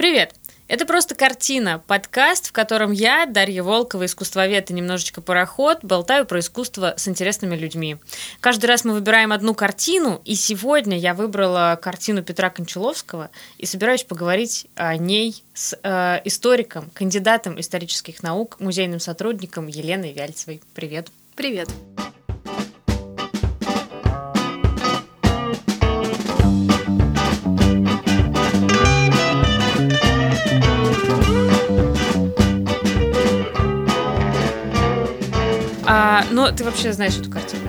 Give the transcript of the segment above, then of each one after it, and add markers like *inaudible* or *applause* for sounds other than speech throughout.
Привет! Это просто картина, подкаст, в котором я, Дарья Волкова, искусствовед и немножечко пароход, болтаю про искусство с интересными людьми. Каждый раз мы выбираем одну картину, и сегодня я выбрала картину Петра Кончаловского и собираюсь поговорить о ней с э, историком, кандидатом исторических наук, музейным сотрудником Еленой Вяльцевой. Привет. Привет. А, но ты вообще знаешь эту картину?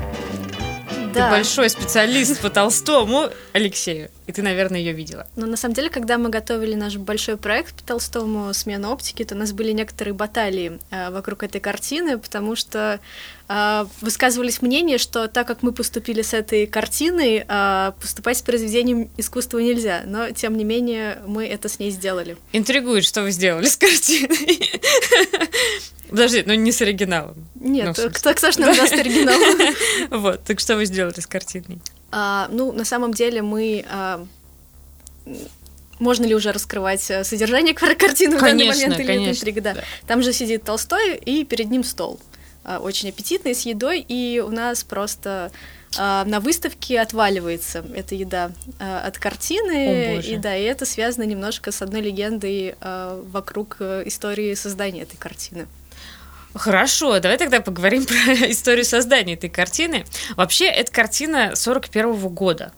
Да. Ты большой специалист по Толстому Алексею, и ты, наверное, ее видела. Но на самом деле, когда мы готовили наш большой проект по Толстому «Смена оптики», то у нас были некоторые баталии э, вокруг этой картины, потому что э, высказывались мнения, что так как мы поступили с этой картиной, э, поступать с произведением искусства нельзя. Но, тем не менее, мы это с ней сделали. Интригует, что вы сделали с картиной. Подожди, ну не с оригиналом. Нет, ну, кто ж нам даст *laughs* оригинал? Вот, так что вы сделали с картиной? А, ну, на самом деле мы... А, можно ли уже раскрывать э, содержание картины в данный момент или конечно, интрига? Да. да. Там же сидит Толстой, и перед ним стол. А, очень аппетитный, с едой, и у нас просто на выставке отваливается эта еда от картины, О, и да, и это связано немножко с одной легендой вокруг э, истории создания этой картины. Хорошо, давай тогда поговорим *laughs* про историю создания этой картины. Вообще, эта картина 41 года.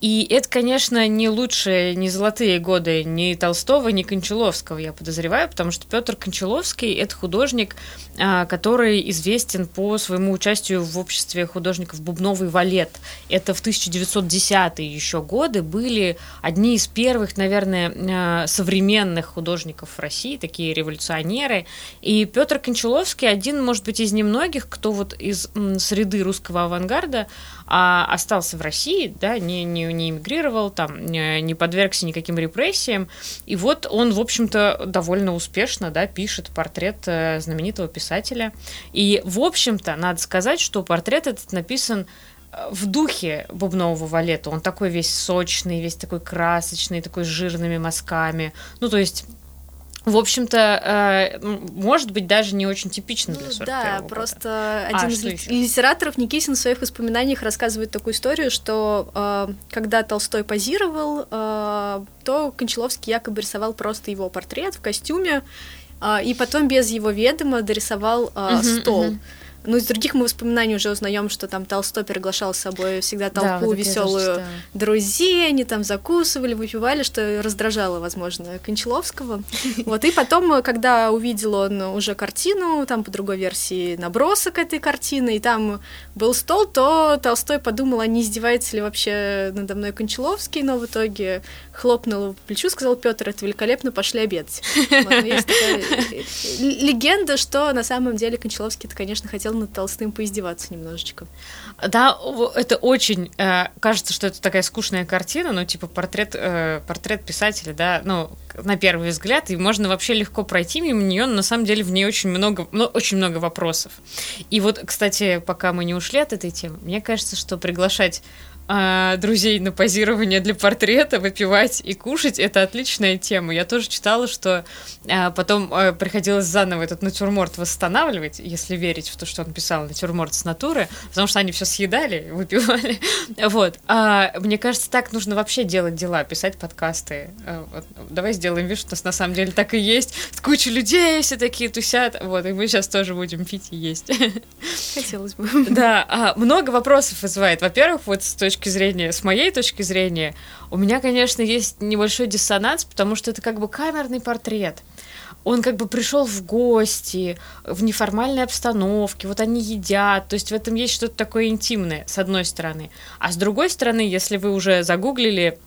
И это, конечно, не лучшие, не золотые годы ни Толстого, ни Кончаловского, я подозреваю, потому что Петр Кончаловский – это художник, а, который известен по своему участию в обществе художников «Бубновый валет». Это в 1910-е еще годы были одни из первых, наверное, а, современных художников России, такие революционеры. И Петр Кончаловский один, может быть, из немногих, кто вот из среды русского авангарда а остался в России, да, не, не, не эмигрировал, там, не, не подвергся никаким репрессиям. И вот он, в общем-то, довольно успешно да, пишет портрет э, знаменитого писателя. И, в общем-то, надо сказать, что портрет этот написан э, в духе бубнового валета. Он такой весь сочный, весь такой красочный, такой с жирными мазками. Ну, то есть в общем-то, э, может быть, даже не очень типично для 41 ну, Да, года. просто а, один из еще? литераторов Никисин в своих воспоминаниях рассказывает такую историю, что э, когда Толстой позировал, э, то Кончаловский якобы рисовал просто его портрет в костюме, и потом без его ведома дорисовал э, угу, стол. Ну, из других мы воспоминаний уже узнаем, что там Толстой приглашал с собой всегда толпу да, веселую друзей, они там закусывали, выпивали, что раздражало, возможно, Кончаловского. *laughs* Вот, и потом, когда увидел он уже картину, там по другой версии набросок этой картины, и там был стол, то Толстой подумал, а не издевается ли вообще надо мной Кончаловский, но в итоге хлопнул по плечу, сказал Петр, это великолепно, пошли обедать. Вот, есть такая *laughs* легенда, что на самом деле Кончаловский-то, конечно, хотел над Толстым поиздеваться немножечко. Да, это очень... Э, кажется, что это такая скучная картина, ну, типа портрет, э, портрет писателя, да, ну, на первый взгляд, и можно вообще легко пройти мимо нее, но на самом деле в ней очень много, ну, очень много вопросов. И вот, кстати, пока мы не ушли от этой темы, мне кажется, что приглашать а, друзей на позирование для портрета, выпивать и кушать, это отличная тема. Я тоже читала, что а, потом а, приходилось заново этот натюрморт восстанавливать, если верить в то, что он писал натюрморт с натуры, потому что они все съедали, *laughs* выпивали. Вот. А, мне кажется, так нужно вообще делать дела, писать подкасты. А, вот. Давай сделаем вид, что у нас на самом деле так и есть. Куча людей все такие тусят. Вот, и мы сейчас тоже будем пить и есть. *laughs* Хотелось бы. Да, а, много вопросов вызывает. Во-первых, вот с точки точки зрения, с моей точки зрения, у меня, конечно, есть небольшой диссонанс, потому что это как бы камерный портрет. Он как бы пришел в гости, в неформальной обстановке, вот они едят, то есть в этом есть что-то такое интимное, с одной стороны. А с другой стороны, если вы уже загуглили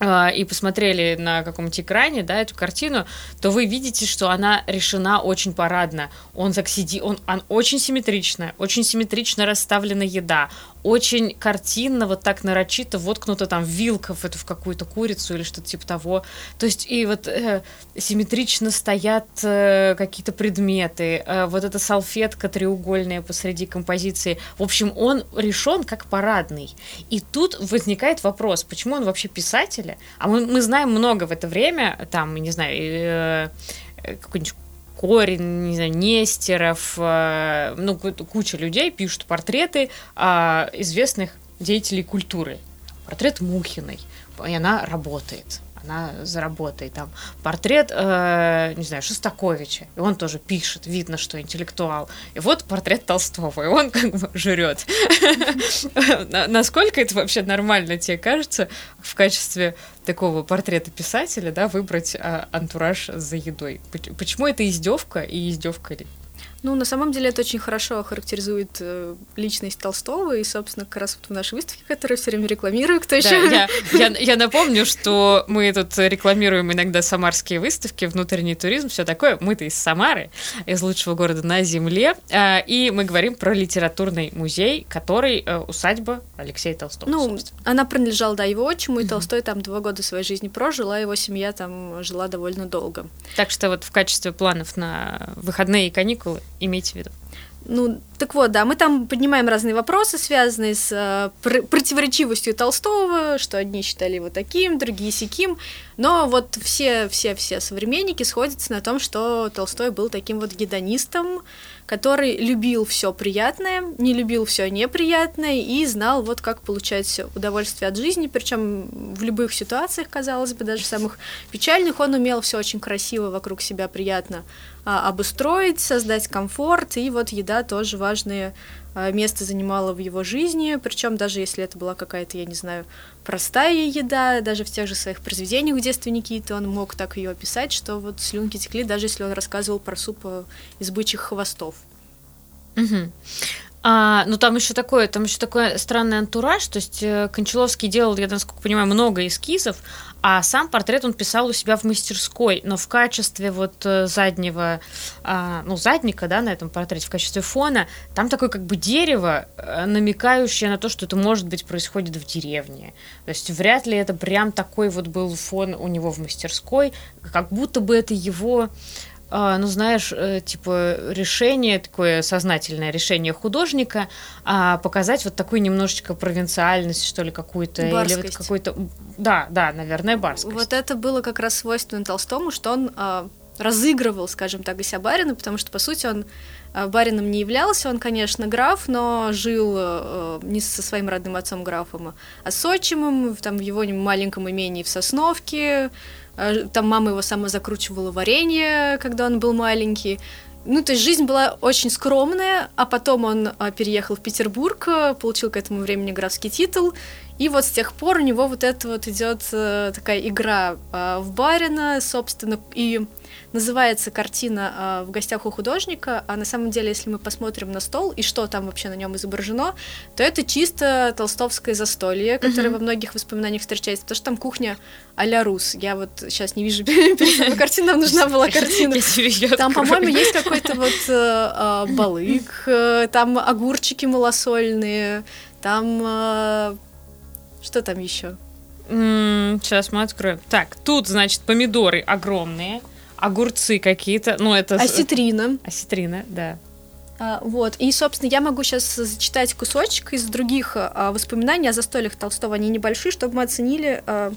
а, и посмотрели на каком-нибудь экране, да, эту картину, то вы видите, что она решена очень парадно. Он так сиди, он, он очень симметрично, очень симметрично расставлена еда. Очень картинно, вот так нарочито воткнута там вилка в эту в какую-то курицу или что-то типа того. То есть и вот э, симметрично стоят э, какие-то предметы, э, вот эта салфетка треугольная посреди композиции. В общем, он решен как парадный. И тут возникает вопрос, почему он вообще писатель? А мы, мы знаем много в это время, там, не знаю, э, какой-нибудь Корень, не знаю, Нестеров, э, ну, куча людей пишут портреты э, известных деятелей культуры. Портрет Мухиной, и она работает она заработает. Там портрет, э, не знаю, Шостаковича, и он тоже пишет, видно, что интеллектуал. И вот портрет Толстого, и он как бы жрет. *laughs* Насколько это вообще нормально тебе кажется в качестве такого портрета писателя, да, выбрать а, антураж за едой? Почему это издевка и издевка ли? Ну, на самом деле это очень хорошо характеризует э, личность Толстого, и, собственно, как раз вот в нашей выставке, которую все время рекламирую, кто еще... Да, я, я, *laughs* я напомню, что мы тут рекламируем иногда самарские выставки, внутренний туризм, все такое. Мы-то из Самары, из лучшего города на Земле, э, и мы говорим про литературный музей, который э, усадьба Алексея Толстого. Ну, собственно. она принадлежала, да, его отчиму, и Толстой там два года своей жизни прожил, а его семья там жила довольно долго. Так что вот в качестве планов на выходные и каникулы имейте в виду. Ну, так вот, да, мы там поднимаем разные вопросы, связанные с э, пр- противоречивостью Толстого, что одни считали его таким, другие сяким, но вот все, все, все современники сходятся на том, что Толстой был таким вот гедонистом, который любил все приятное, не любил все неприятное и знал вот как получать удовольствие от жизни, причем в любых ситуациях, казалось бы, даже самых печальных, он умел все очень красиво вокруг себя приятно а, обустроить, создать комфорт, и вот еда тоже важное а, место занимала в его жизни, причем даже если это была какая-то, я не знаю, простая еда, даже в тех же своих произведениях в детстве Никиты он мог так ее описать, что вот слюнки текли, даже если он рассказывал про суп э, из бычьих хвостов. Угу. А, ну там еще такое, там еще такой странный антураж, то есть э, Кончаловский делал, я насколько понимаю, много эскизов, а сам портрет он писал у себя в мастерской, но в качестве вот э, заднего, а, ну задника, да, на этом портрете, в качестве фона, там такое как бы дерево, э, намекающее на то, что это может быть происходит в деревне. То есть вряд ли это прям такой вот был фон у него в мастерской, как будто бы это его а, ну, знаешь, э, типа решение, такое сознательное решение художника, а показать вот такую немножечко провинциальность, что ли, какую-то. Или вот какой-то... Да, да, наверное, барскость. Вот это было как раз свойственно Толстому, что он а, разыгрывал, скажем так, себя барина, потому что, по сути, он барином не являлся, он, конечно, граф, но жил э, не со своим родным отцом графом, а с отчимом, там, в его маленьком имении в Сосновке, там мама его сама закручивала варенье, когда он был маленький. Ну, то есть жизнь была очень скромная, а потом он а, переехал в Петербург, э, получил к этому времени графский титул, и вот с тех пор у него вот это вот идет э, такая игра а, в барина, собственно, и называется картина а, в гостях у художника, а на самом деле, если мы посмотрим на стол и что там вообще на нем изображено, то это чисто толстовское застолье, которое mm-hmm. во многих воспоминаниях встречается, потому что там кухня а-ля рус. Я вот сейчас не вижу *laughs* перед собой картину, нам нужна была картина. Там, по-моему, есть какой-то вот э, балык, э, там огурчики малосольные, там что там еще? Сейчас мы откроем. Так, тут, значит, помидоры огромные, огурцы какие-то, ну это... Осетрина. Осетрина, да. А, вот, и, собственно, я могу сейчас зачитать кусочек из других а, воспоминаний о застольях Толстого. Они небольшие, чтобы мы оценили, а,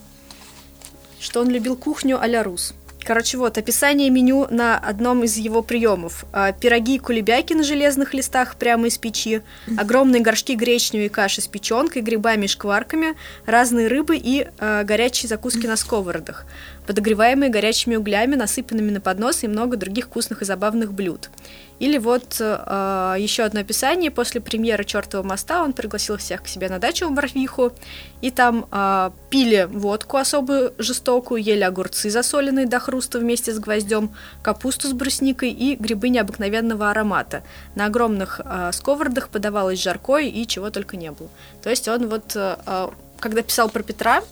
что он любил кухню а-ля рус. Короче, вот, описание меню на одном из его приемов. А, пироги и кулебяки на железных листах прямо из печи, огромные горшки гречневой каши с печенкой, грибами и шкварками, разные рыбы и а, горячие закуски на сковородах, подогреваемые горячими углями, насыпанными на поднос и много других вкусных и забавных блюд. Или вот э, еще одно описание. После премьеры «Чертова моста» он пригласил всех к себе на дачу в Барвиху, и там э, пили водку особо жестокую, ели огурцы засоленные до хруста вместе с гвоздем, капусту с брусникой и грибы необыкновенного аромата. На огромных э, сковородах подавалось жаркое и чего только не было. То есть он вот, э, когда писал про Петра,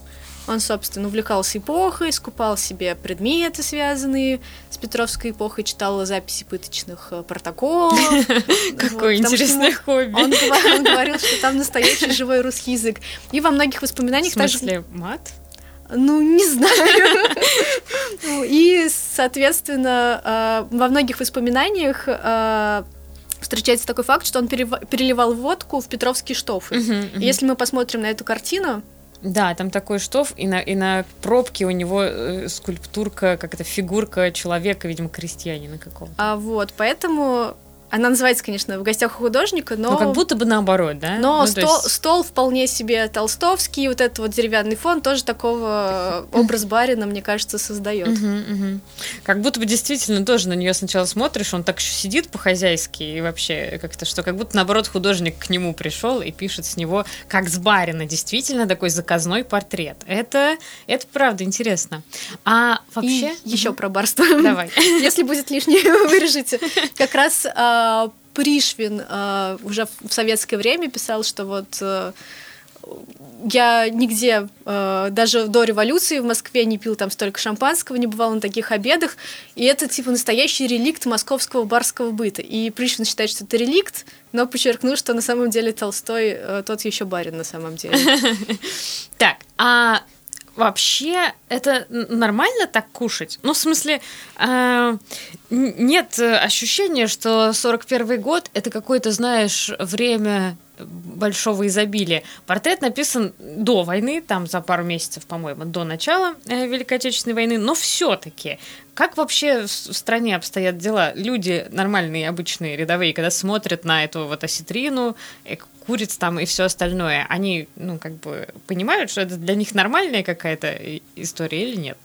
Он, собственно, увлекался эпохой, скупал себе предметы, связанные с Петровской эпохой, читал записи пыточных э, протоколов. *laughs* Какое интересное хобби. Он говорил, что *laughs* там настоящий живой русский язык. И во многих воспоминаниях В смысле, мат? Ну, не знаю. *laughs* И, соответственно, э, во многих воспоминаниях э, встречается такой факт, что он переливал водку в петровские штофы. Если мы посмотрим на эту картину, да, там такой штоф, и на, и на пробке у него э, скульптурка, как это, фигурка человека, видимо, крестьянина какого-то. А вот, поэтому она называется, конечно, в гостях у художника, но... Ну, как будто бы наоборот, да? Но ну, стол, есть... стол вполне себе толстовский, вот этот вот деревянный фон тоже такого *laughs* образ барина, мне кажется, создает. Угу, угу. Как будто бы действительно тоже на нее сначала смотришь, он так еще сидит по-хозяйски и вообще как-то, что как будто наоборот художник к нему пришел и пишет с него, как с барина, действительно такой заказной портрет. Это, это правда интересно. А вообще... И еще про барство. Давай. *laughs* Если будет лишнее, *laughs* вырежите. Как раз а, Пришвин а, уже в советское время писал, что вот э, я нигде, э, даже до революции в Москве не пил там столько шампанского, не бывал на таких обедах, и это типа настоящий реликт московского барского быта. И Пришвин считает, что это реликт, но подчеркнул, что на самом деле Толстой э, тот еще барин на самом деле. *laughs* Так, а вообще это нормально так кушать? Ну, в смысле, э, нет ощущения, что 41 год это какое-то, знаешь, время большого изобилия. Портрет написан до войны, там за пару месяцев, по-моему, до начала э, Великой Отечественной войны, но все-таки как вообще в стране обстоят дела? Люди нормальные, обычные, рядовые, когда смотрят на эту вот осетрину, куриц там и все остальное, они, ну, как бы понимают, что это для них нормальная какая-то история или нет?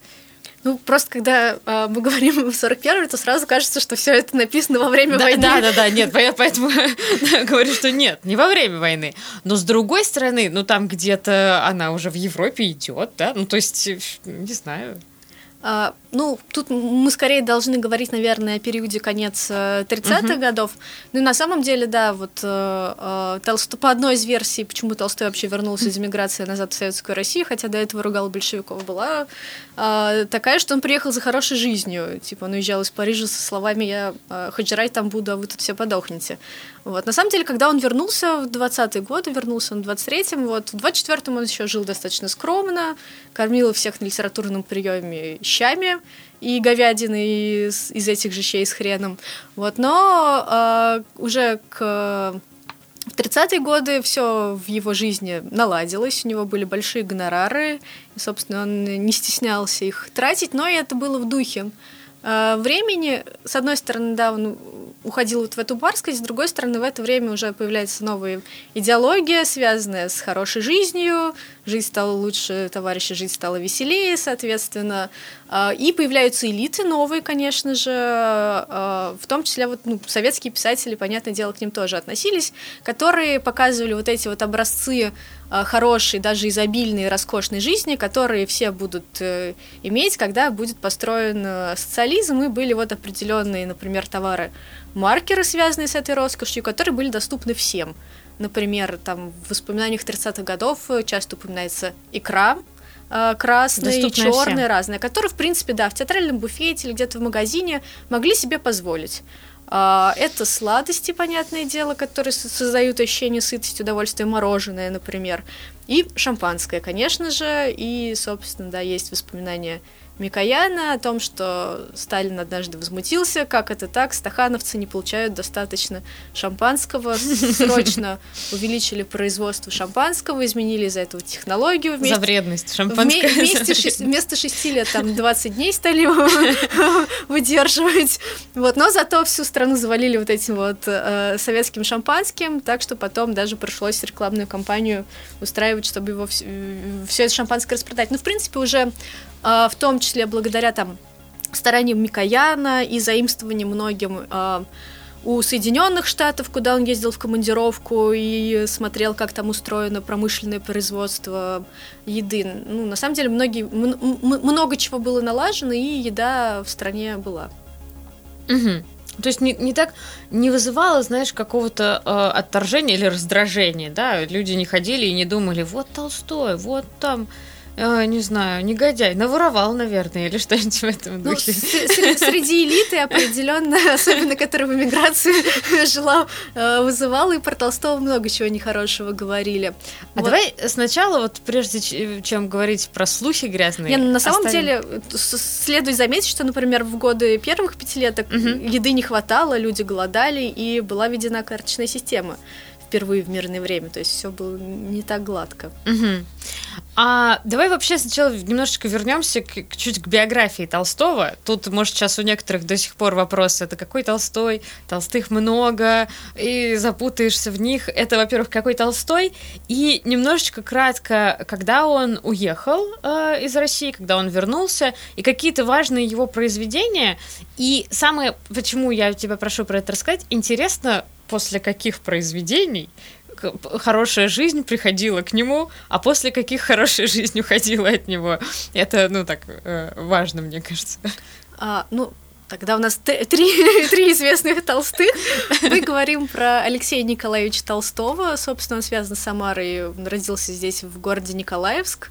Ну, просто когда э, мы *laughs* говорим 41 то сразу кажется, что все это написано во время да, войны. Да, да, да, нет, *laughs* поэтому *laughs* говорю, что нет, не во время войны. Но с другой стороны, ну там где-то она уже в Европе идет, да, ну то есть, не знаю. А, ну, тут мы скорее должны говорить, наверное, о периоде конец 30-х uh-huh. годов. Ну и на самом деле, да, вот э, э, Толсто, по одной из версий, почему Толстой вообще вернулся из эмиграции назад в Советскую Россию, хотя до этого ругал большевиков, была э, такая, что он приехал за хорошей жизнью. Типа он уезжал из Парижа со словами «я э, хоть жрать там буду, а вы тут все подохнете». Вот. На самом деле, когда он вернулся в 20-е годы, вернулся он в 23-м, вот, в 24-м он еще жил достаточно скромно, кормил всех на литературном приеме щами и говядины из, из этих же щей с хреном. Вот. Но э, уже к в 30-е годы все в его жизни наладилось, у него были большие гонорары, и, собственно, он не стеснялся их тратить, но и это было в духе э, времени. С одной стороны, да, он уходил вот в эту барскость, с другой стороны, в это время уже появляется новая идеология, связанная с хорошей жизнью, жизнь стала лучше, товарищи, жизнь стала веселее, соответственно, а, и появляются элиты новые, конечно же, а, в том числе вот, ну, советские писатели, понятное дело, к ним тоже относились, которые показывали вот эти вот образцы а, хорошей, даже изобильной, роскошной жизни, которые все будут э, иметь, когда будет построен э, социализм, и были вот определенные, например, товары маркеры, связанные с этой роскошью, которые были доступны всем. Например, там в воспоминаниях 30-х годов э, часто упоминается икра, э, красные, черные, разные, которые, в принципе, да, в театральном буфете или где-то в магазине могли себе позволить. А, это сладости, понятное дело, которые создают ощущение сытости, удовольствия, мороженое, например. И шампанское, конечно же, и, собственно, да, есть воспоминания Микояна о том, что Сталин однажды возмутился, как это так, стахановцы не получают достаточно шампанского, *laughs* срочно увеличили производство шампанского, изменили из-за этого технологию. Вместе, За вредность шампанского. Вместе, шесть, вместо 6 лет там 20 дней стали *laughs* выдерживать. Вот, но зато всю страну завалили вот этим вот э, советским шампанским, так что потом даже пришлось рекламную кампанию устраивать, чтобы его все, все это шампанское распродать. Ну, в принципе, уже в том числе благодаря там стараниям Микояна и заимствованием многим а, у Соединенных Штатов, куда он ездил в командировку и смотрел, как там устроено промышленное производство еды. Ну, на самом деле, многие, много чего было налажено, и еда в стране была. Угу. То есть не, не так не вызывало, знаешь, какого-то э, отторжения или раздражения, да? Люди не ходили и не думали, вот Толстой, вот там э, не знаю, негодяй, наворовал, наверное, или что-нибудь в этом ну, духе. Ну, среди элиты определенно, *laughs* особенно которая в эмиграции *laughs* жила, э, вызывала, и про Толстого много чего нехорошего говорили. А вот. давай сначала, вот прежде чем говорить про слухи грязные. Не, ну, на самом оставим... деле следует заметить, что, например, в годы первых пятилеток угу. еды не хватало, люди голодали, и была введена карточная система впервые в мирное время, то есть все было не так гладко. Угу. А давай вообще сначала немножечко вернемся к, к, чуть к биографии Толстого. Тут, может, сейчас у некоторых до сих пор вопрос, это какой Толстой? Толстых много, и запутаешься в них. Это, во-первых, какой Толстой? И немножечко кратко, когда он уехал э, из России, когда он вернулся, и какие-то важные его произведения. И самое, почему я тебя прошу про это рассказать, интересно, после каких произведений хорошая жизнь приходила к нему, а после каких хорошая жизнь уходила от него. Это, ну, так, э, важно, мне кажется. А, ну, Тогда у нас три, *laughs* три известных толстых. Мы говорим про Алексея Николаевича Толстого. Собственно, он связан с Самарой. Он родился здесь, в городе Николаевск.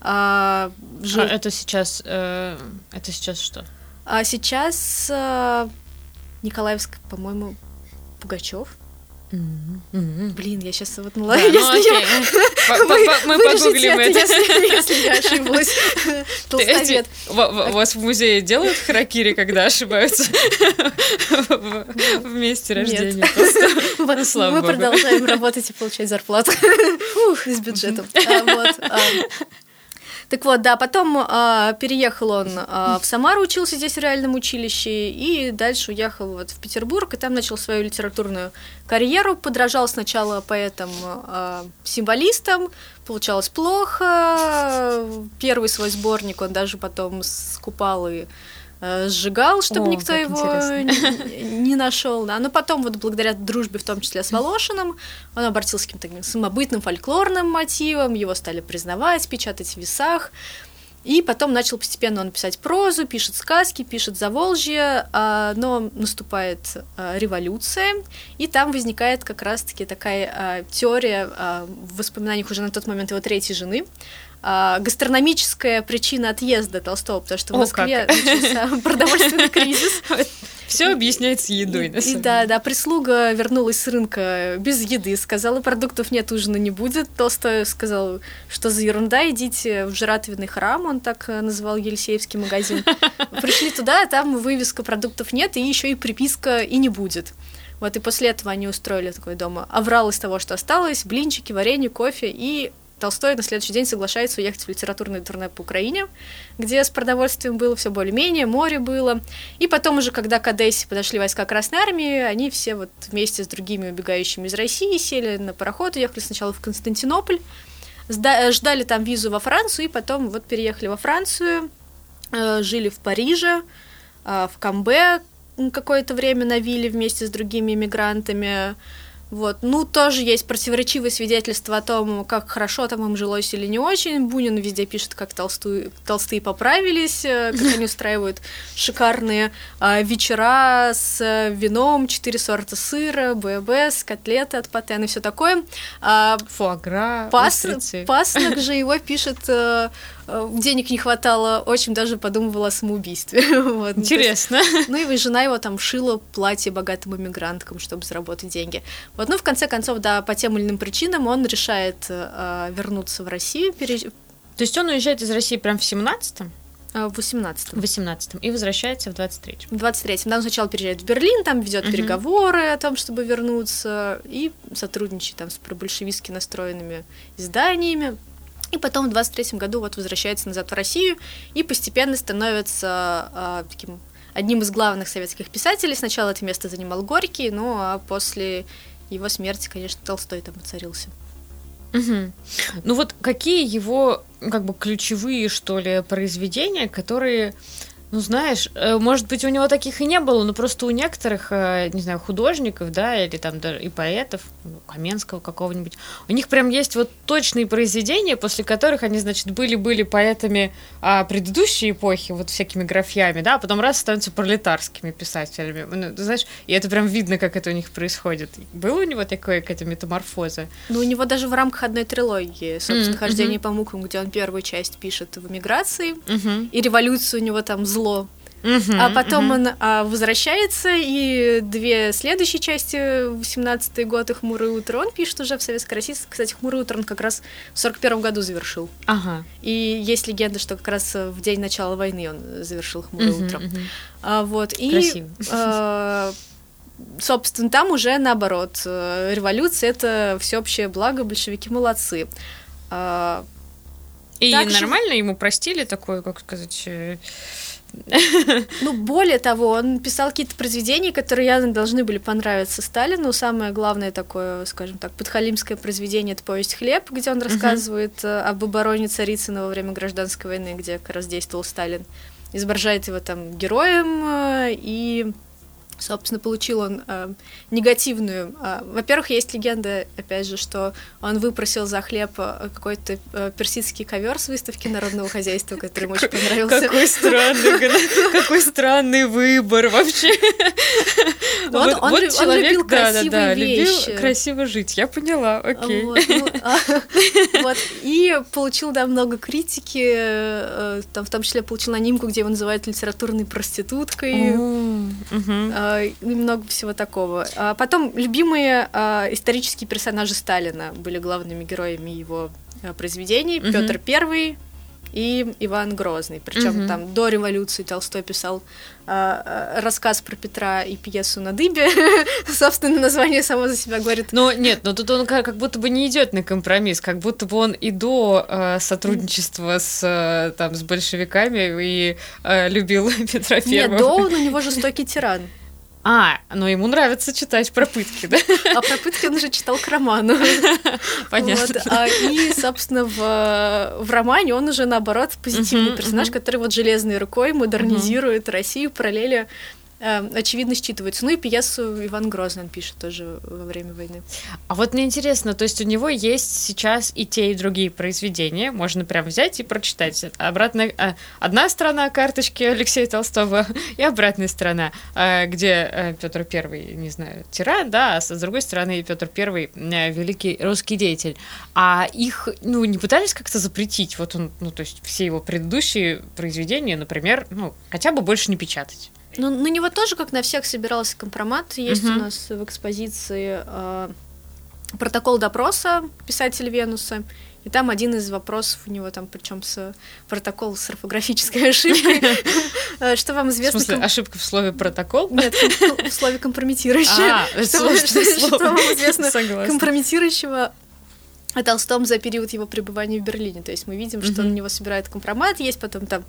А, жил... а это сейчас... Э, это сейчас что? А сейчас э, Николаевск, по-моему, Пугачев. Mm-hmm. Блин, я сейчас вот ну, да, если ну, я... *laughs* Мы погуглим это. Если я *laughs* ошиблась. Толстовед. У вас в музее делают харакири, когда ошибаются *laughs* в месте рождения? Мы продолжаем работать и получать зарплату с бюджетом. А, так вот, да, потом э, переехал он э, в Самару, учился здесь в реальном училище, и дальше уехал вот в Петербург, и там начал свою литературную карьеру, подражал сначала поэтам-символистам, э, получалось плохо, первый свой сборник он даже потом скупал и сжигал, чтобы О, никто его не, не нашел. Да. Но потом, вот благодаря дружбе, в том числе с Волошиным, он обратился к каким-то самобытным фольклорным мотивам, его стали признавать, печатать в весах. И потом начал постепенно он писать прозу, пишет сказки, пишет Заволжье, а, но наступает а, революция, и там возникает как раз-таки такая а, теория в воспоминаниях уже на тот момент его третьей жены, а, гастрономическая причина отъезда Толстого, потому что в Москве начался *laughs* продовольственный кризис. *laughs* Все объясняется едой, на самом Да, да, прислуга вернулась с рынка без еды, сказала, продуктов нет, ужина не будет. Толстой сказал, что за ерунда, идите в жратвенный храм, он так э, называл Елисеевский магазин. *laughs* Пришли туда, а там вывеска продуктов нет, и еще и приписка и не будет. Вот и после этого они устроили такой дома аврал из того, что осталось, блинчики, варенье, кофе, и Толстой на следующий день соглашается уехать в литературное турне по Украине, где с продовольствием было все более-менее, море было. И потом уже, когда к Одессе подошли войска Красной Армии, они все вот вместе с другими убегающими из России сели на пароход, уехали сначала в Константинополь, ждали там визу во Францию, и потом вот переехали во Францию, э, жили в Париже, э, в Камбе какое-то время на вилле вместе с другими иммигрантами, вот. Ну, тоже есть противоречивые свидетельства о том, как хорошо там им жилось или не очень. Бунин везде пишет, как толстую, толстые поправились, э, как они устраивают шикарные а, вечера с вином, четыре сорта сыра, ББС, котлеты от патен и все такое. А, Фуагра, Пас, Паснок же его пишет э, Э, денег не хватало, очень даже подумывала о самоубийстве. *laughs* вот. Интересно. Есть, ну и жена его там шила платье богатым иммигранткам, чтобы заработать деньги. Вот, ну в конце концов, да, по тем или иным причинам он решает э, вернуться в Россию. Переж... То есть он уезжает из России прям в 17-м? Э, в 18-м. В 18-м. И возвращается в 23-м. В 23-м. Да, он сначала переезжает в Берлин, там ведет uh-huh. переговоры о том, чтобы вернуться, и сотрудничает там с пробольшевистски настроенными изданиями. И потом в 23 году вот возвращается назад в Россию и постепенно становится э, таким одним из главных советских писателей. Сначала это место занимал Горький, ну а после его смерти, конечно, Толстой там воцарился. Угу. Ну вот какие его как бы ключевые, что ли, произведения, которые Ну, знаешь, э, может быть, у него таких и не было, но просто у некоторых, э, не знаю, художников, да, или там даже и поэтов, ну, Каменского какого-нибудь, у них прям есть вот точные произведения, после которых они, значит, были-были поэтами а, предыдущей эпохи, вот всякими графьями, да, а потом раз становятся пролетарскими писателями. Ну, знаешь, и это прям видно, как это у них происходит. Было у него такое какая-то метаморфоза? Ну, у него даже в рамках одной трилогии, собственно, mm-hmm. «Хождение по мукам», где он первую часть пишет в эмиграции, mm-hmm. и революцию у него там зло зло. Uh-huh, а потом uh-huh. он а, возвращается, и две следующие части, 18-й год и «Хмурое утро», он пишет уже в Советской России. Кстати, «Хмурое утро» он как раз в 41 году завершил. Ага. И есть легенда, что как раз в день начала войны он завершил «Хмурое uh-huh, утро». Uh-huh. А, вот, и... Красиво. А, собственно, там уже наоборот. Революция — это всеобщее благо, большевики молодцы. А, и также... нормально ему простили такое, как сказать э, ну, более того, он писал какие-то произведения, которые явно должны были понравиться Сталину. Самое главное такое, скажем так, подхалимское произведение — это «Повесть «Хлеб», где он рассказывает uh-huh. об обороне Царицына во время гражданской войны, где как раз действовал Сталин. Изображает его там героем э, и собственно, получил он э, негативную. Э, во-первых, есть легенда, опять же, что он выпросил за хлеб э, какой-то э, персидский ковер с выставки народного хозяйства, который ему очень понравился. Какой странный, какой странный выбор вообще. Вот, он, вот человек, любил красивые да, да, вещи. Любил красиво жить, я поняла, окей. Вот, ну, а, *laughs* вот, и получил, да, много критики, э, там, в том числе получил анимку, где его называют литературной проституткой. А, и много всего такого. А потом любимые а, исторические персонажи Сталина были главными героями его произведений. Mm-hmm. Петр Первый, и Иван Грозный. Причем угу. там до революции Толстой писал э, рассказ про Петра и пьесу на дыбе. *laughs* Собственно, название само за себя говорит. Но нет, но тут он как, как будто бы не идет на компромисс, как будто бы он и до э, сотрудничества с, э, там, с большевиками и э, любил *laughs* Петра Первого. Нет, до он у него жестокий тиран. А, но ему нравится читать про пытки, да? А про пытки он уже читал к роману. Понятно. Вот. А, и, собственно, в, в романе он уже, наоборот, позитивный uh-huh, персонаж, uh-huh. который вот железной рукой модернизирует uh-huh. Россию, параллели очевидно считывается. Ну и пьесу Иван Грозный он пишет тоже во время войны. А вот мне интересно, то есть у него есть сейчас и те, и другие произведения, можно прям взять и прочитать. Обратно, а, одна сторона карточки Алексея Толстого *laughs* и обратная сторона, а, где э, Петр Первый, не знаю, тиран, да, а с другой стороны Петр Первый э, великий русский деятель. А их, ну, не пытались как-то запретить? Вот он, ну, то есть все его предыдущие произведения, например, ну, хотя бы больше не печатать. Ну, на него тоже, как на всех, собирался компромат. Есть угу. у нас в экспозиции э, протокол допроса писателя Венуса. И там один из вопросов у него там, причем с протокол с орфографической ошибкой. *laughs* Э, что вам известно? В смысле, ошибка в слове протокол? Нет, в слове компрометирующее. А, что *laughs* вам известно компрометирующего о Толстом за период его пребывания в Берлине. То есть мы видим, что на него собирает компромат, есть потом там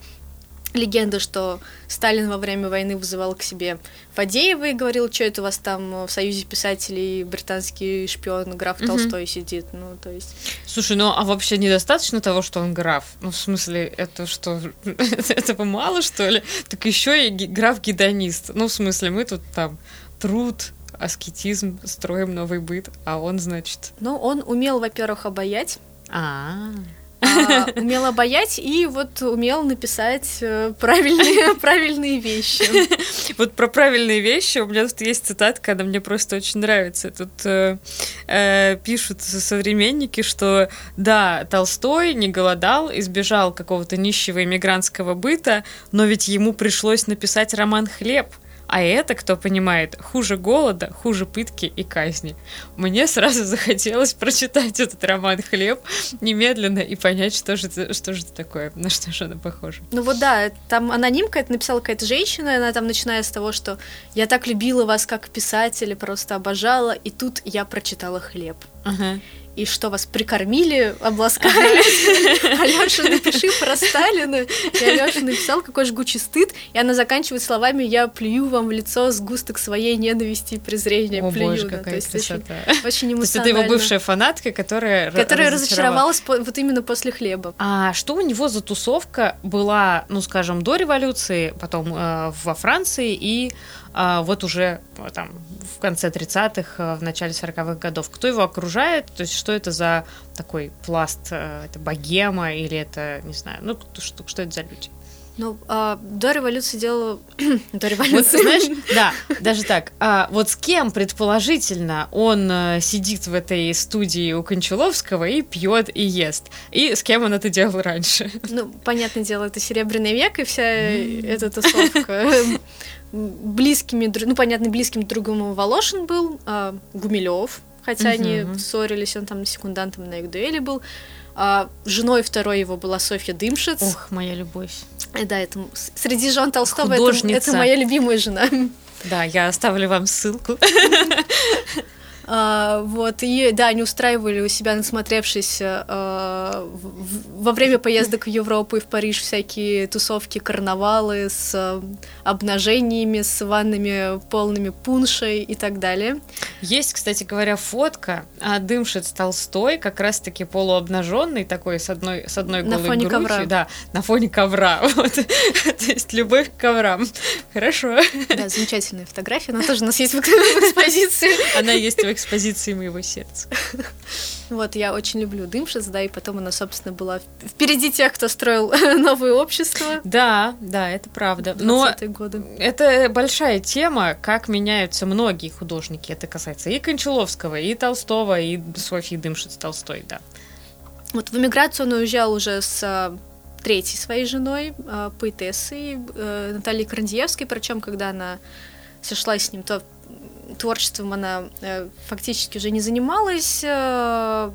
легенда, что Сталин во время войны вызывал к себе Фадеева и говорил, что это у вас там в Союзе писателей британский шпион граф угу. Толстой сидит, ну, то есть... Слушай, ну, а вообще недостаточно того, что он граф? Ну, в смысле, это что, *laughs* этого мало, что ли? Так еще и граф-гедонист. Ну, в смысле, мы тут там труд, аскетизм, строим новый быт, а он, значит... Ну, он умел, во-первых, обаять, а, а, *laughs* умел обаять и вот умел написать э, правильные, *laughs* правильные вещи. *laughs* Вот про правильные вещи у меня тут есть цитатка, она мне просто очень нравится. Тут э, э, пишут современники, что да, Толстой не голодал, избежал какого-то нищего иммигрантского быта, но ведь ему пришлось написать роман «Хлеб», а это, кто понимает, хуже голода, хуже пытки и казни. Мне сразу *laughs* захотелось прочитать этот роман «Хлеб» немедленно и понять, что же, это, что же это такое, на что же она похожа. Ну вот да, там анонимка, это написала какая-то женщина, она там начиная с того, что «я так любила вас как писателя, просто обожала, и тут я прочитала «Хлеб». Ага. И что вас прикормили, обласкали. Алёша, напиши про Сталина. И Алёша написал, какой жгучий стыд. И она заканчивает словами «Я плюю вам в лицо сгусток своей ненависти и презрения». О, плюю. боже, какая то есть красота. очень, очень То есть это его бывшая фанатка, которая Которая разочаровалась вот именно после хлеба. А что у него за тусовка была, ну, скажем, до революции, потом э, во Франции и вот уже э, там в конце 30-х, э, в начале 40-х годов? Кто его окружает? То есть что это за такой пласт? Э, это богема или это, не знаю, ну, что, что это за люди? Ну, а, до революции делала... *clears throat* до Вот, революции. знаешь, да, даже так. А вот с кем, предположительно, он э, сидит в этой студии у Кончаловского и пьет и ест? И с кем он это делал раньше? *laughs* Ну, понятное дело, это Серебряный век, и вся эта тусовка близкими, ну, понятно, близким другом Волошин был, а, Гумилев, хотя они ссорились, он там секундантом на их дуэли был. А, женой второй его была Софья Дымшиц. Ох, моя любовь. Э, Да, это среди жен Толстого это, это моя любимая жена. Да, я оставлю вам ссылку. *laughs* А, вот, и да, они устраивали у себя, насмотревшись в- во время поездок в Европу и в Париж всякие тусовки, карнавалы с а, обнажениями, с ваннами полными пуншей и так далее. Есть, кстати говоря, фотка а, Дымшиц Толстой, как раз-таки полуобнаженный такой, с одной, с одной На голой фоне грудью. ковра. Да, на фоне ковра. *laughs* Вот. То есть любовь к коврам. Хорошо. Да, замечательная фотография, она тоже у нас есть в экспозиции. Она есть в экспозиции моего сердца. *laughs* Вот, я очень люблю Дымшиц, да, и потом она, собственно, была впереди тех, кто строил *laughs* новое общество. Да, да, это правда. Но 20-е годы. это большая тема, как меняются многие художники. Это касается и Кончаловского, и Толстого, и Софьи Дымшиц Толстой, да. Вот в эмиграцию он уезжал уже с а, третьей своей женой, а, поэтессой э, Натальей Крандиевской, причем когда она сошлась с ним, то творчеством она э, фактически уже не занималась, э,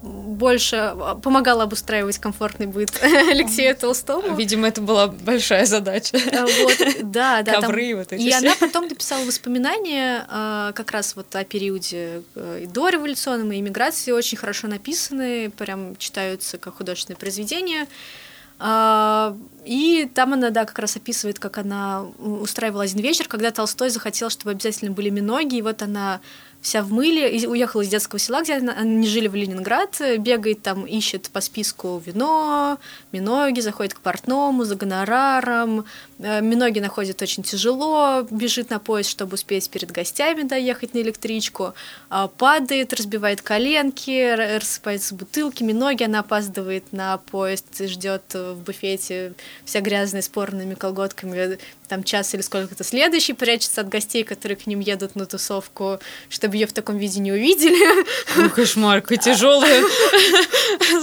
больше а, помогала обустраивать комфортный быт *laughs* Алексею Толстому. Видимо, это была большая задача. Вот, да, *laughs* да. там- Ковры вот эти И все. она потом написала воспоминания как раз вот о периоде э, и дореволюционном, и иммиграции, очень хорошо написанные, прям читаются как художественное произведение. А, И там она, да, как раз описывает, как она устраивала один вечер, когда Толстой захотел, чтобы обязательно были миноги, и вот она вся в мыле, и уехала из детского села, где они жили в Ленинград, э, бегает там, ищет по списку вино, миноги, заходит к портному за гонораром, Э, миноги находит очень тяжело, бежит на поезд, чтобы успеть перед гостями доехать на электричку, а, падает, разбивает коленки, рассыпается бутылки, миноги, она опаздывает на поезд, ждет в буфете, вся грязная, с колготками, там час или сколько-то следующий, прячется от гостей, которые к ним едут на тусовку, чтобы ее в таком виде не увидели. Ну, кошмар, какая тяжелая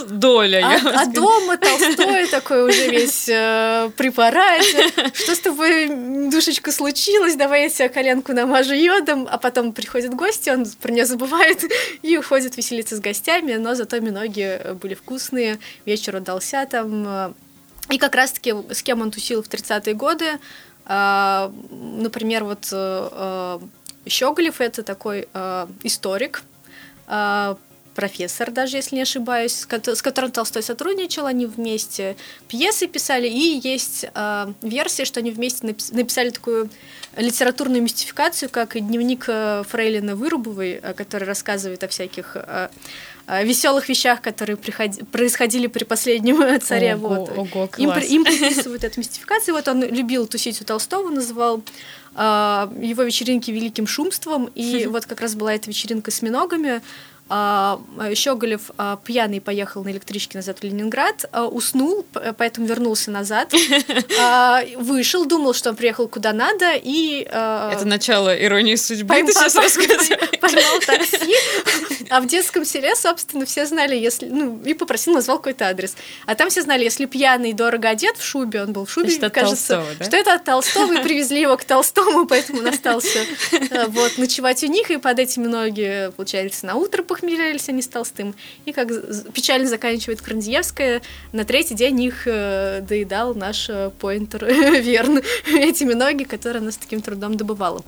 доля. А, а дома Толстой такой уже весь э, при параде. Что с тобой, душечка, случилось? Давай я тебе коленку намажу йодом. А потом приходят гости, он про нее забывает и уходит веселиться с гостями. Но зато миноги были вкусные, вечер удался там. И как раз-таки с кем он тусил в 30-е годы, например, вот э, э, Щеголев это такой э, историк, а, профессор, даже если не ошибаюсь, с кото- с которым Толстой сотрудничал, они вместе пьесы писали, и есть версия, что они вместе напис- написали такую литературную мистификацию, как дневник Фрейлина Вырубовой, который рассказывает о всяких веселых вещах, которые приходи- происходили при последнем э, царе. Ого, вот. ого, Им, класс. при- им приписывают эту мистификацию. Вот он любил тусить у Толстого, называл а, его вечеринки великим шумством. И вот как раз была эта вечеринка с миногами. А, Щеголев а, пьяный поехал на электричке назад в Ленинград, а, уснул, поэтому вернулся назад, *laughs* вышел, думал, что он приехал куда надо, и Это начало иронии судьбы, Пойм- ты сейчас рассказываешь. Поймал *laughs* такси, а в детском селе, собственно, все знали, если, ну, и попросил, назвал какой-то адрес. А там все знали, если пьяный, дорого одет в шубе, он был в шубе, Значит, кажется, Толстого, да? что это от Толстого, и привезли его к Толстому, поэтому он остался *laughs* э, вот, ночевать у них, и под этими ноги, получается, на утро похмелялись они с Толстым. И как печально заканчивает Крандиевская, на третий день их э, доедал наш э, поинтер *laughs* Верн этими ноги, которые она с таким трудом добывала.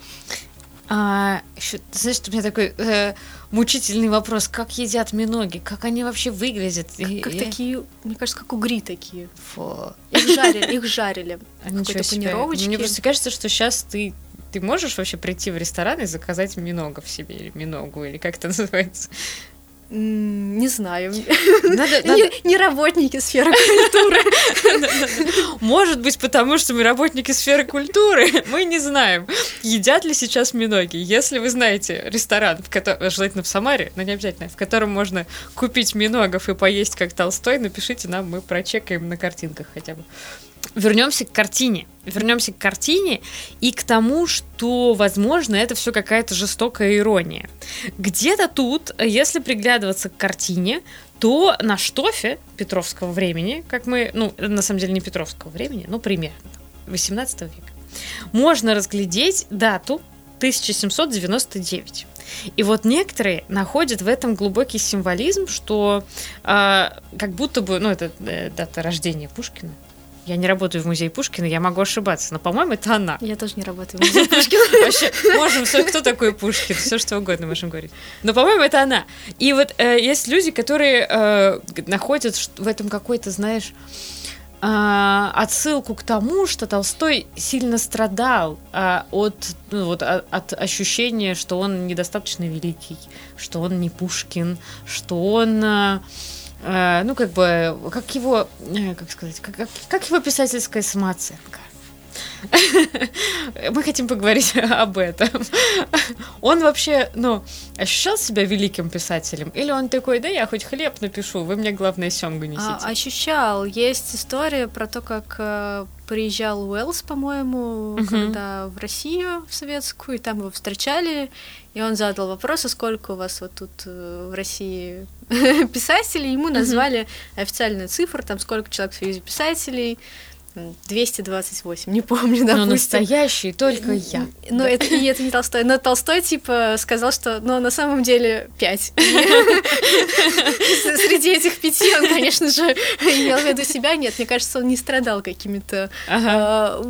А, еще, знаешь, у меня такой э, мучительный вопрос, как едят миноги, как они вообще выглядят? Как, как и... такие, мне кажется, как угри такие. Фу. Их жарили, их жарили. А ничего себе. Мне просто кажется, что сейчас ты ты можешь вообще прийти в ресторан и заказать миногов себе, или миногу, или как это *laughs* называется? Не знаю. Надо, надо... Не, не работники сферы культуры. *laughs* Может быть, потому что мы работники сферы культуры. *laughs* Мы не знаем, едят ли сейчас миноги. Если вы знаете ресторан, в котором, желательно в Самаре, но не обязательно, в котором можно купить миногов и поесть как Толстой, напишите нам, мы прочекаем на картинках хотя бы вернемся к картине. Вернемся к картине и к тому, что, возможно, это все какая-то жестокая ирония. Где-то тут, если приглядываться к картине, то на штофе Петровского времени, как мы, ну, на самом деле не Петровского времени, но примерно 18 века, можно разглядеть дату 1799. И вот некоторые находят в этом глубокий символизм, что э, как будто бы, ну, это э, дата рождения Пушкина, я не работаю в музее Пушкина, я могу ошибаться, но, по-моему, это она. Я тоже не работаю в музее Пушкина. *laughs* Вообще, можем, кто такой Пушкин, все что угодно можем говорить. Но, по-моему, это она. И вот э, есть люди, которые э, находят в этом какой-то, знаешь, э, отсылку к тому, что Толстой сильно страдал э, от, ну, вот, от, от ощущения, что он недостаточно великий, что он не Пушкин, что он... Э, ну, как бы, как его, э, как сказать, как, как его писательская самооценка. *laughs* Мы хотим поговорить *laughs* об этом. Он вообще, ну, ощущал себя великим писателем? Или он такой, да я хоть хлеб напишу, вы мне главное семгу несите? А, ощущал. Есть история про то, как э, приезжал Уэллс, по-моему, угу. когда в Россию, в советскую, и там его встречали, и он задал вопрос, а сколько у вас вот тут э, в России *laughs* писателей, ему назвали угу. официальную цифру, там сколько человек в Союзе писателей, 228, не помню, *laughs* допустим. Но настоящий только я. Но это, и это не Толстой. Но Толстой, типа, сказал, что, ну, на самом деле, пять. *laughs* Среди этих пяти он, конечно же, имел в виду себя. Нет, мне кажется, он не страдал какими-то а,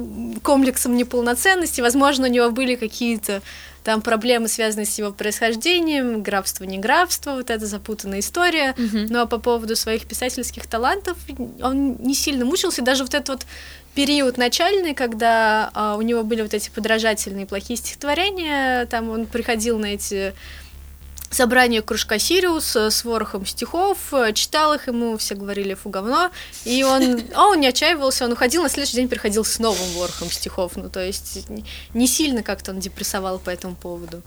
комплексом неполноценности. Возможно, у него были какие-то там проблемы, связанные с его происхождением, графство, не графство, вот эта запутанная история. Mm-hmm. Ну а по поводу своих писательских талантов он не сильно мучился, даже вот этот вот период начальный, когда а, у него были вот эти подражательные плохие стихотворения, там он приходил на эти собрание кружка Сириус с ворохом стихов, читал их ему, все говорили фу говно, и он, а он не отчаивался, он уходил, на следующий день приходил с новым ворохом стихов, ну то есть не сильно как-то он депрессовал по этому поводу.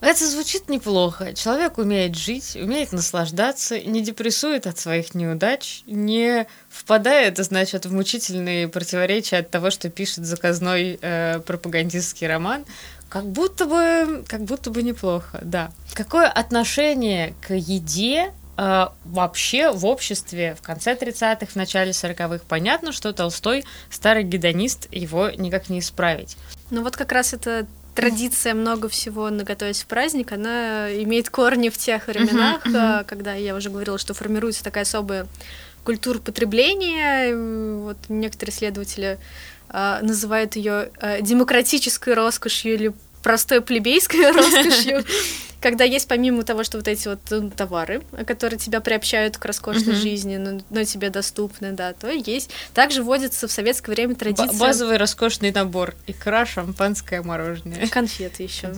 Это звучит неплохо. Человек умеет жить, умеет наслаждаться, не депрессует от своих неудач, не впадает, значит, в мучительные противоречия от того, что пишет заказной э, пропагандистский роман. Как будто бы, как будто бы неплохо, да. Какое отношение к еде э, вообще в обществе в конце 30-х, в начале 40-х? Понятно, что Толстой старый гедонист, его никак не исправить. Ну вот как раз это традиция много всего наготовить в праздник, она имеет корни в тех временах, uh-huh, uh-huh. когда я уже говорила, что формируется такая особая культура потребления. Вот некоторые исследователи а, называют ее а, демократической роскошью или простой плебейской *laughs* роскошью когда есть помимо того, что вот эти вот ну, товары, которые тебя приобщают к роскошной uh-huh. жизни, но, но тебе доступны, да, то есть. Также вводится в советское время традиция... Базовый роскошный набор. Икра, шампанское, мороженое. Конфеты еще.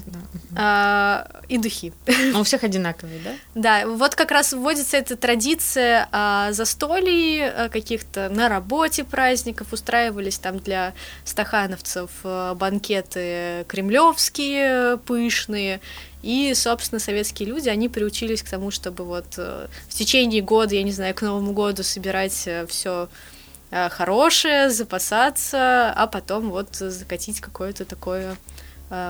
А, и духи. А у всех одинаковые, да? *laughs* Да, вот как раз вводится эта традиция а, застолий а, каких-то на работе праздников, устраивались там для стахановцев а, банкеты кремлевские, пышные, и, собственно, советские люди, они приучились к тому, чтобы вот э, в течение года, я не знаю, к Новому году собирать э, все э, хорошее, запасаться, а потом вот закатить какое-то такое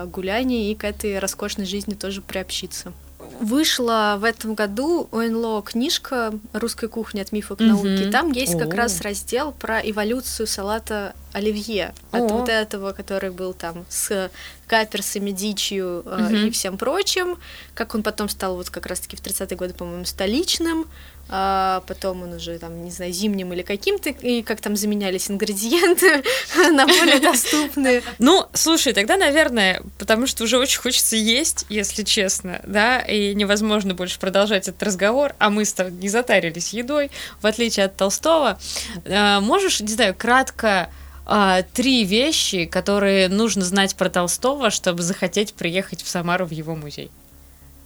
гуляние и к этой роскошной жизни тоже приобщиться. Вышла в этом году у НЛО книжка «Русская кухня от мифа к науке». Mm-hmm. Там есть как раз раздел про эволюцию салата Оливье от О. вот этого, который был там с каперсами, дичью угу. и всем прочим, как он потом стал вот как раз-таки в 30-е годы, по-моему, столичным, а потом он уже там, не знаю, зимним или каким-то, и как там заменялись ингредиенты *laughs* на более доступные. Ну, слушай, тогда, наверное, потому что уже очень хочется есть, если честно, да, и невозможно больше продолжать этот разговор, а мы не затарились едой, в отличие от Толстого. А, можешь, не знаю, кратко а, три вещи, которые нужно знать про Толстого, чтобы захотеть приехать в Самару в его музей?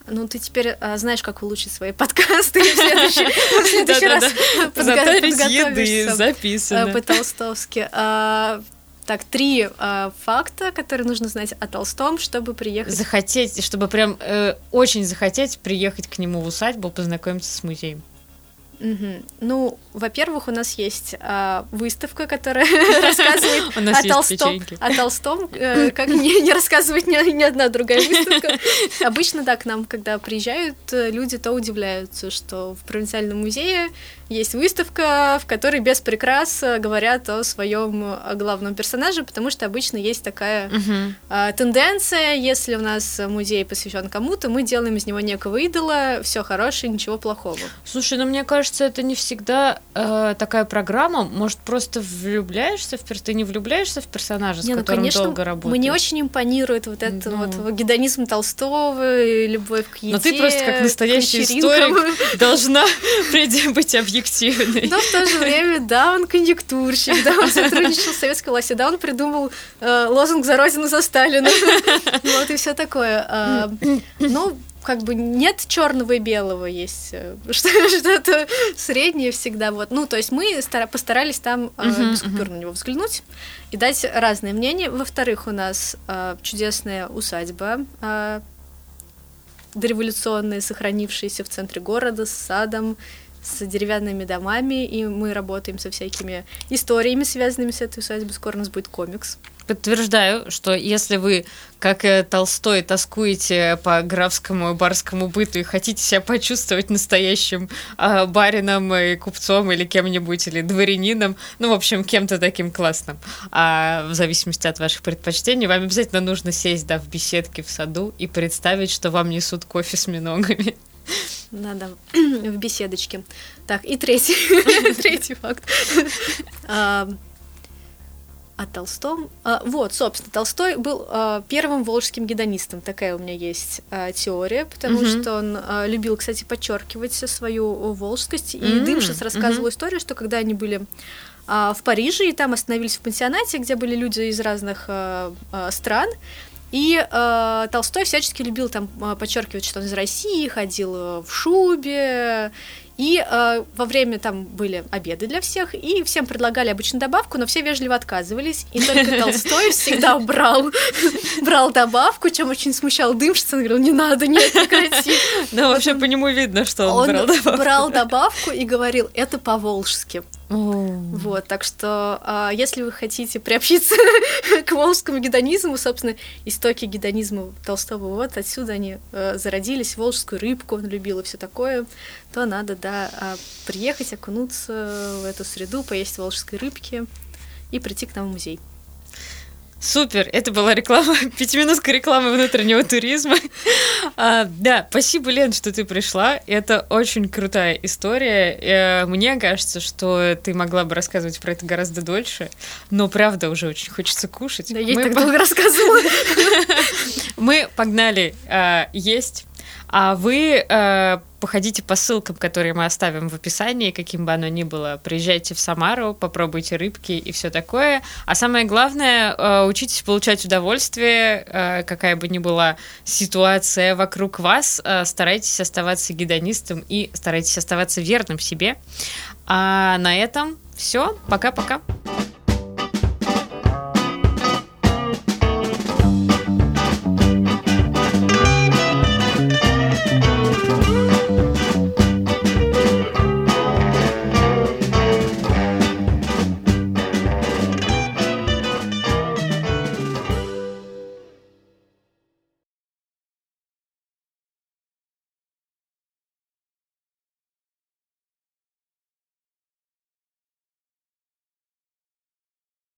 Ну, ты теперь а, знаешь, как улучшить свои подкасты. В следующий, *laughs* в следующий раз подготовишься записано. Э, по-толстовски. А, так, три э, факта, которые нужно знать о Толстом, чтобы приехать. Захотеть, чтобы прям э, очень захотеть приехать к нему в усадьбу, познакомиться с музеем. Угу. Ну, во-первых, у нас есть а, выставка, которая *laughs* рассказывает о, Толстом, о Толстом, э, как не, не рассказывает ни, ни одна другая выставка. Обычно, да, к нам, когда приезжают э, люди, то удивляются, что в провинциальном музее есть выставка, в которой без прикрас э, говорят о своем главном персонаже, потому что обычно есть такая uh-huh. тенденция, если у нас музей посвящен кому-то, мы делаем из него некого идола, все хорошее, ничего плохого. Слушай, ну мне кажется, это не всегда э, такая программа. Может, просто влюбляешься в персонажа, ты не влюбляешься в персонажа, с не, ну, которым конечно, долго работаешь? Мне очень импонирует вот этот ну. вот гедонизм Толстого, любовь к еде. Но ты просто как настоящий историк должна *laughs* быть объективной объективный. Но в то же время, да, он конъюнктурщик, да, он сотрудничал с советской властью, да, он придумал э, лозунг «За Родину, за Сталина». *laughs* Вот и все такое. А, ну, как бы нет черного и белого, есть э, *laughs* что-то среднее всегда. Вот. Ну, то есть мы постарались там uh-huh, без купюр uh-huh. на него взглянуть и дать разные мнения. Во-вторых, у нас э, чудесная усадьба э, дореволюционная, сохранившаяся в центре города с садом, с деревянными домами, и мы работаем со всякими историями, связанными с этой усадьбой. Скоро у нас будет комикс. Подтверждаю, что если вы, как Толстой, тоскуете по графскому и барскому быту и хотите себя почувствовать настоящим э, барином и купцом или кем-нибудь, или дворянином, ну, в общем, кем-то таким классным, а в зависимости от ваших предпочтений, вам обязательно нужно сесть, да, в беседке в саду и представить, что вам несут кофе с миногами. Надо *clears throat* в беседочке. Так, и третий, *laughs* третий факт. А, о Толстом. А, вот, собственно, Толстой был а, первым волжским гедонистом. Такая у меня есть теория, потому mm-hmm. что он любил, кстати, подчеркивать свою волжскость. И mm-hmm. Дымшиц рассказывал mm-hmm. историю, что когда они были в Париже и там остановились в пансионате, где были люди из разных стран, и э, Толстой всячески любил там э, подчеркивать, что он из России, ходил э, в шубе. И э, во время там были обеды для всех, и всем предлагали обычно добавку, но все вежливо отказывались. И только *laughs* Толстой всегда брал, *laughs* брал добавку, чем очень смущал Дымшица. Он говорил, не надо, нет, прекрати. Ну, *laughs* вообще по нему видно, что он, брал добавку. Он брал добавку и говорил, это по-волжски. Вот, так что, а, если вы хотите приобщиться *laughs* к волжскому гедонизму, собственно, истоки гедонизма Толстого, вот отсюда они э, зародились, волжскую рыбку он любил и все такое, то надо, да, а, приехать, окунуться в эту среду, поесть волжской рыбки и прийти к нам в музей. Супер, это была реклама, *laughs* пятиминутка рекламы внутреннего туризма. *laughs* а, да, спасибо, Лен, что ты пришла. Это очень крутая история. Э, мне кажется, что ты могла бы рассказывать про это гораздо дольше, но правда уже очень хочется кушать. Да, я так долго рассказывала. *laughs* Мы погнали э, есть. А вы э, походите по ссылкам, которые мы оставим в описании, каким бы оно ни было. Приезжайте в Самару, попробуйте рыбки и все такое. А самое главное, э, учитесь получать удовольствие, э, какая бы ни была ситуация вокруг вас. Э, старайтесь оставаться гедонистом и старайтесь оставаться верным себе. А на этом все. Пока-пока.